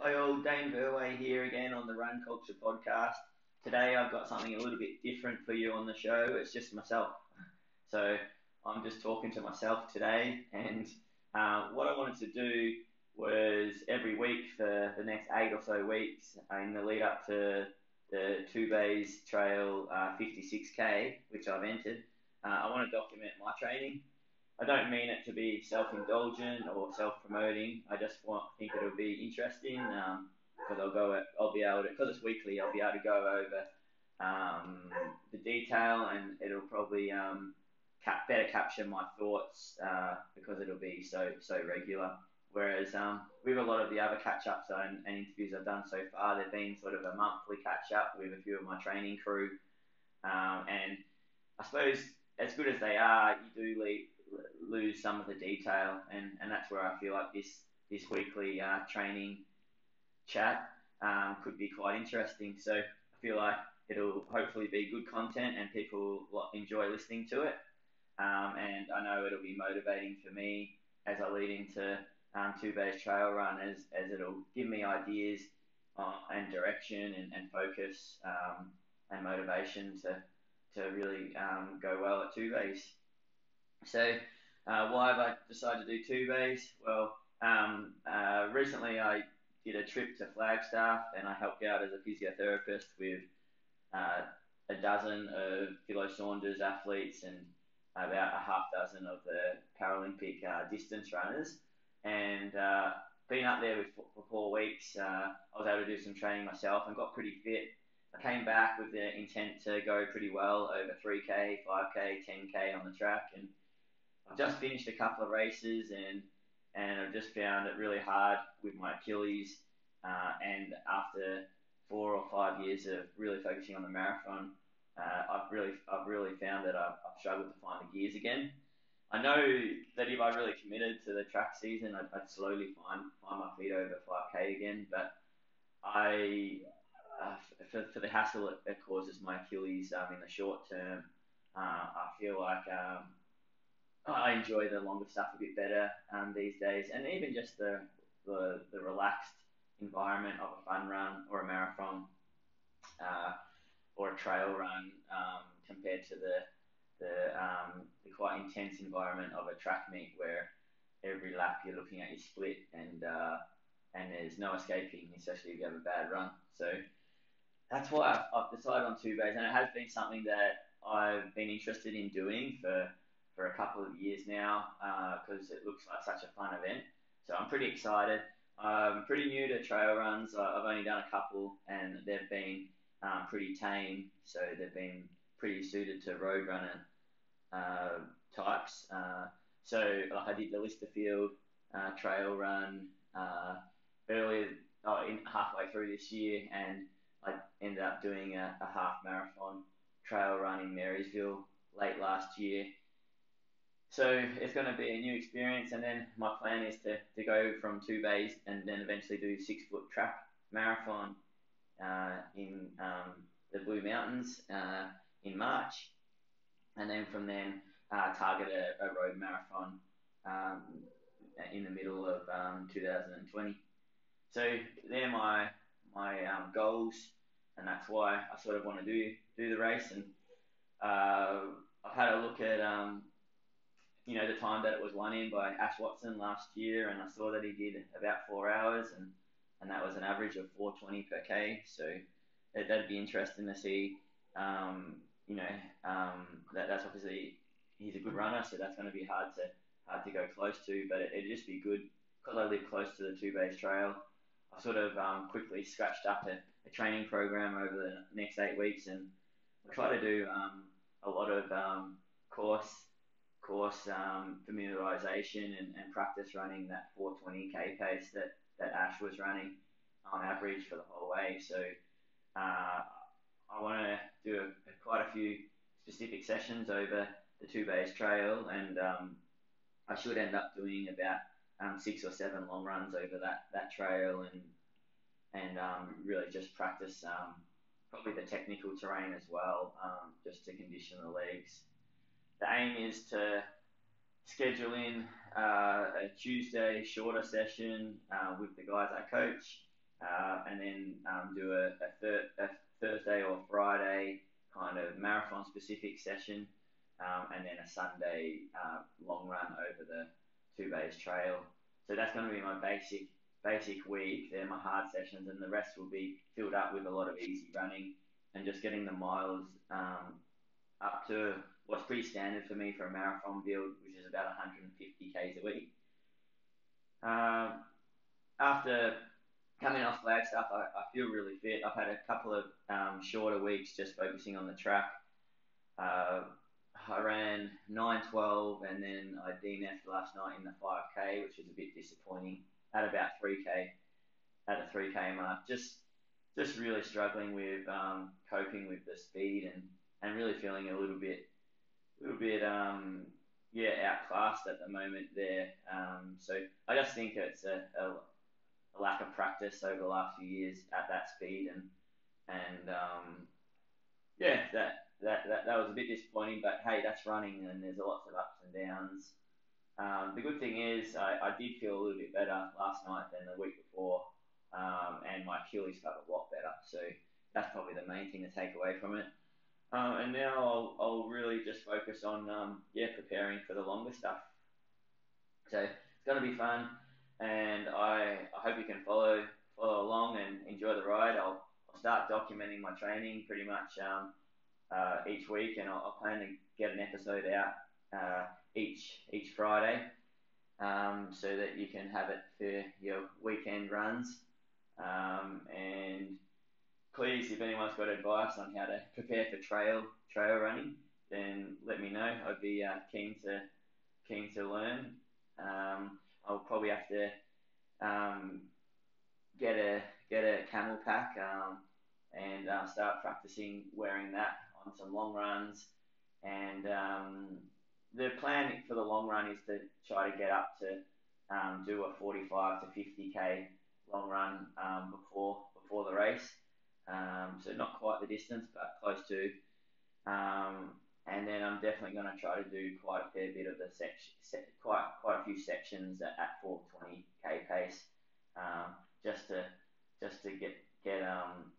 Hi all, Dane Verwey here again on the Run Culture podcast. Today I've got something a little bit different for you on the show. It's just myself. So I'm just talking to myself today, and uh, what I wanted to do was every week for the next eight or so weeks in the lead up to the Two Bays Trail uh, 56k, which I've entered. Uh, I want to document my training I don't mean it to be self-indulgent or self-promoting. I just want think it'll be interesting because um, I'll go I'll be able to because it's weekly. I'll be able to go over um, the detail and it'll probably um, cap- better capture my thoughts uh, because it'll be so so regular. Whereas um, with a lot of the other catch-ups and, and interviews I've done so far, they've been sort of a monthly catch-up with a few of my training crew, um, and I suppose as good as they are, you do leave lose some of the detail, and, and that's where I feel like this this weekly uh, training chat um, could be quite interesting. So I feel like it'll hopefully be good content and people enjoy listening to it. Um, and I know it'll be motivating for me as I lead into um, Two Bays Trail Run, as, as it'll give me ideas uh, and direction and, and focus um, and motivation to, to really um, go well at Two Bays. So uh, why have I decided to do two bays? Well, um, uh, recently I did a trip to Flagstaff and I helped out as a physiotherapist with uh, a dozen of Philo Saunders athletes and about a half dozen of the Paralympic uh, distance runners. And uh, been up there with, for four weeks, uh, I was able to do some training myself and got pretty fit. I came back with the intent to go pretty well over 3k, 5k, 10k on the track, and I've just finished a couple of races and and I've just found it really hard with my Achilles. Uh, and after four or five years of really focusing on the marathon, uh, I've really I've really found that I've, I've, struggled to find the gears again. I know that if I really committed to the track season, I'd, I'd slowly find find my feet over 5k again. But I uh, for, for the hassle it, it causes my Achilles um, in the short term, uh, I feel like um, I enjoy the longer stuff a bit better um, these days, and even just the, the, the relaxed environment of a fun run or a marathon uh, or a trail run um, compared to the the, um, the quite intense environment of a track meet where every lap you're looking at your split and uh, and there's no escaping, especially if you have a bad run. So that's why I've, I've decided on two bays, and it has been something that I've been interested in doing for for a couple of years now because uh, it looks like such a fun event. So I'm pretty excited. I'm pretty new to trail runs. I've only done a couple and they've been um, pretty tame. So they've been pretty suited to road runner uh, types. Uh, so like I did the Lysterfield uh, trail run uh, earlier, oh, in, halfway through this year, and I ended up doing a, a half marathon trail run in Marysville late last year. So it's going to be a new experience, and then my plan is to, to go from two bays and then eventually do six foot track marathon uh, in um, the Blue Mountains uh, in March, and then from then uh, target a, a, road marathon um, in the middle of um, 2020. So they're my my um, goals, and that's why I sort of want to do do the race. And uh, I've had a look at um, you know, the time that it was won in by Ash Watson last year, and I saw that he did about four hours, and, and that was an average of 420 per K. So it, that'd be interesting to see. Um, you know, um, that, that's obviously he's a good runner, so that's going to be hard to hard to go close to. But it, would just be good because I live close to the Two Bays Trail. I sort of um, quickly scratched up a, a, training program over the next eight weeks, and I try to do um, a lot of um, course course, um, familiarization and, and practice running that 420k pace that, that Ash was running on average for the whole way. So uh, I want to do a, quite a few specific sessions over the Two Bays Trail, and um, I should end up doing about um, six or seven long runs over that, that trail and and um, really just practice um, probably the technical terrain as well, um, just to condition the legs the aim is to schedule in uh, a Tuesday shorter session uh, with the guys I coach, uh, and then um, do a, a, thir- a, Thursday or Friday kind of marathon specific session, um, and then a Sunday uh, long run over the Two Bays Trail. So that's going to be my basic basic week. They're my hard sessions, and the rest will be filled up with a lot of easy running and just getting the miles um, up to what's pretty standard for me for a marathon build, which is about 150 k's a week. Um, after coming off Flagstaff, I, I feel really fit. I've had a couple of um, shorter weeks just focusing on the track. Uh, I ran 9.12 and then I DNF'd last night in the 5k, which was a bit disappointing. At about 3k, at a 3k mark, just just really struggling with um, coping with the speed and, and really feeling a little bit, a little bit um, yeah outclassed at the moment there. Um, so I just think it's a, a a lack of practice over the last few years at that speed, and and um, yeah, that, that that that was a bit disappointing. But hey, that's running, and there's lots of ups and downs. Um, the good thing is, I, I did feel a little bit better last night than the week before, um, and my Achilles felt a lot better. So that's probably the main thing to take away from it. Um, and now I'll, I'll really just focus on um, yeah preparing for the longer stuff. So it's going to be fun and I, I hope you can follow follow along and enjoy the ride. I'll, I'll start documenting my training pretty much um, uh, each week, and I'll, I'll, plan to get an episode out uh, each each Friday, um, so that you can have it for your weekend runs. Um, and please, if anyone's got advice on how to prepare for trail trail running, then let me know. I'd be uh, keen to keen to learn. Um, I'll probably have to um, get a get a CamelBak um, and uh, start practicing wearing that on some long runs. And um, the plan for the long run is to try to get up to um, do a 45 to 50k long run um, before before the race. Um, so not quite the distance, but close to. Um, and then I'm definitely going to try to do quite a fair bit of the section, quite quite a few sections at, at 420k pace, um, just to just to get get um,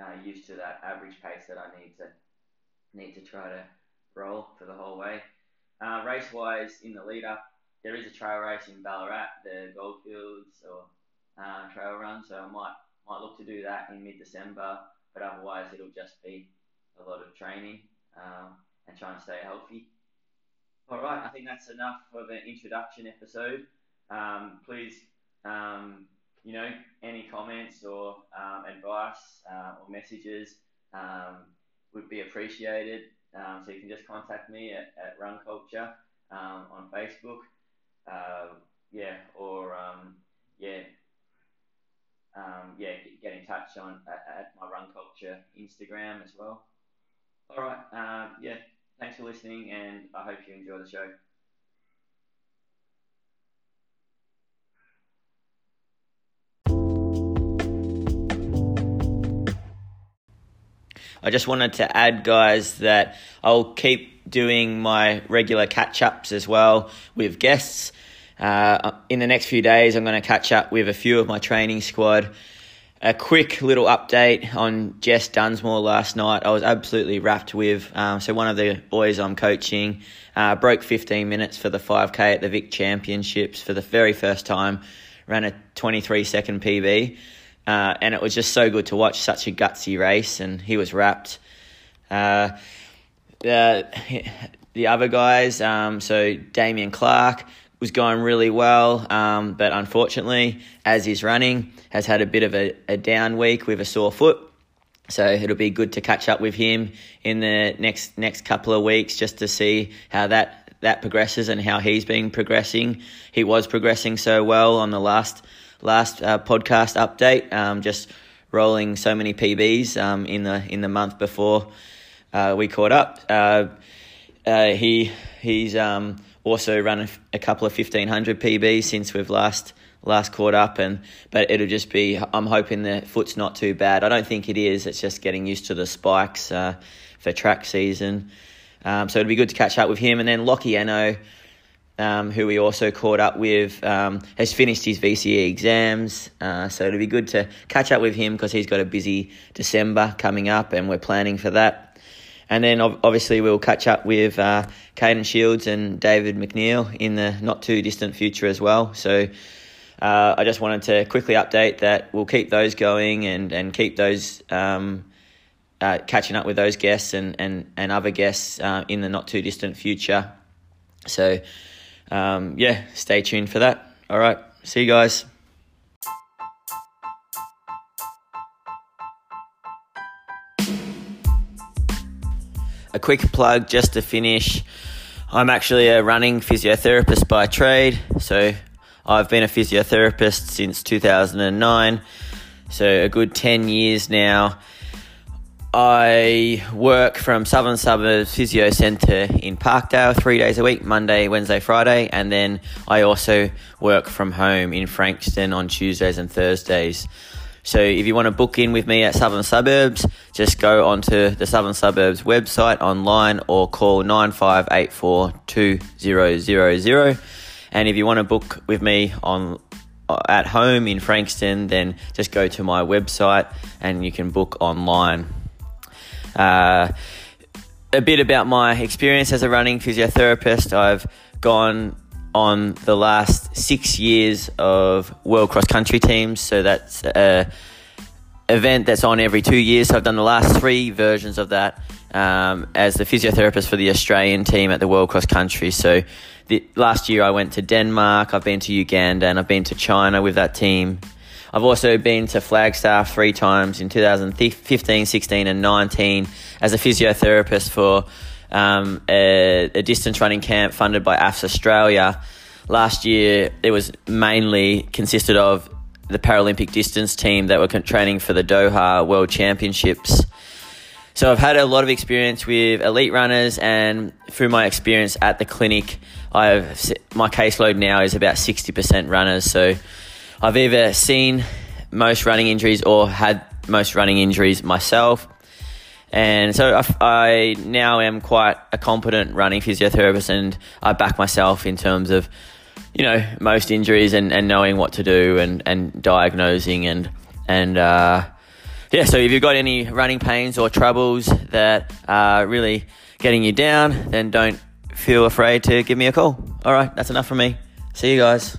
uh, used to that average pace that I need to need to try to roll for the whole way. Uh, race wise, in the lead up, there is a trail race in Ballarat, the Goldfields or uh, trail run, so I might might look to do that in mid December, but otherwise it'll just be a lot of training. Um, and trying to stay healthy. All right, I think that's enough of an introduction episode. Um, please, um, you know, any comments or um, advice uh, or messages um, would be appreciated. Um, so you can just contact me at, at Run Culture on Facebook. Uh, yeah, or yeah, Um, yeah, get, get, in touch on at, at, my Run Culture Instagram as well. All right, um, yeah. Thanks for listening, and I hope you enjoy the show. I just wanted to add, guys, that I'll keep doing my regular catch ups as well with guests. Uh, in the next few days, I'm going to catch up with a few of my training squad a quick little update on Jess Dunsmore last night. I was absolutely wrapped with. Um, so one of the boys I'm coaching uh, broke 15 minutes for the 5K at the Vic Championships for the very first time. Ran a 23 second PB, uh, and it was just so good to watch such a gutsy race. And he was wrapped. Uh, the the other guys, um, so Damien Clark was going really well, um, but unfortunately, as he's running, has had a bit of a, a down week with a sore foot. So it'll be good to catch up with him in the next next couple of weeks just to see how that that progresses and how he's been progressing. He was progressing so well on the last last uh, podcast update, um, just rolling so many PBs um, in the in the month before uh, we caught up. Uh, uh he he's um, also run a, a couple of 1500 PBs since we've last last caught up and but it'll just be I'm hoping the foot's not too bad. I don't think it is. It's just getting used to the spikes uh, for track season. Um, so it'd be good to catch up with him and then Lockie Eno. um, who we also caught up with, um, has finished his VCE exams. Uh, so it'll be good to catch up with him because he's got a busy December coming up and we're planning for that. And then obviously we'll catch up with uh, Caden Shields and David McNeil in the not too distant future as well. So uh, I just wanted to quickly update that we'll keep those going and, and keep those um, uh, catching up with those guests and, and, and other guests uh, in the not too distant future. So um, yeah, stay tuned for that. All right, see you guys. A quick plug just to finish. I'm actually a running physiotherapist by trade, so I've been a physiotherapist since 2009, so a good 10 years now. I work from Southern Suburbs Physio Centre in Parkdale three days a week Monday, Wednesday, Friday, and then I also work from home in Frankston on Tuesdays and Thursdays. So if you want to book in with me at Southern Suburbs, just go onto the Southern Suburbs website online or call 9584 And if you want to book with me on at home in Frankston, then just go to my website and you can book online. Uh, a bit about my experience as a running physiotherapist. I've gone on the last six years of world cross country teams, so that's a event that's on every two years. So I've done the last three versions of that um, as the physiotherapist for the Australian team at the world cross country. So the, last year I went to Denmark, I've been to Uganda, and I've been to China with that team. I've also been to Flagstaff three times in 2015, 16, and 19 as a physiotherapist for um, a, a, distance running camp funded by AFS Australia. Last year, it was mainly consisted of the Paralympic distance team that were training for the Doha World Championships. So I've had a lot of experience with elite runners, and through my experience at the clinic, I've my caseload now is about 60% runners. So I've either seen most running injuries or had most running injuries myself. And so I, I, now am quite a competent running physiotherapist and I back myself in terms of, you know, most injuries and, and knowing what to do and, and diagnosing and, and, uh, yeah, so if you've got any running pains or troubles that are really getting you down, then don't feel afraid to give me a call. All right, that's enough from me. See you guys.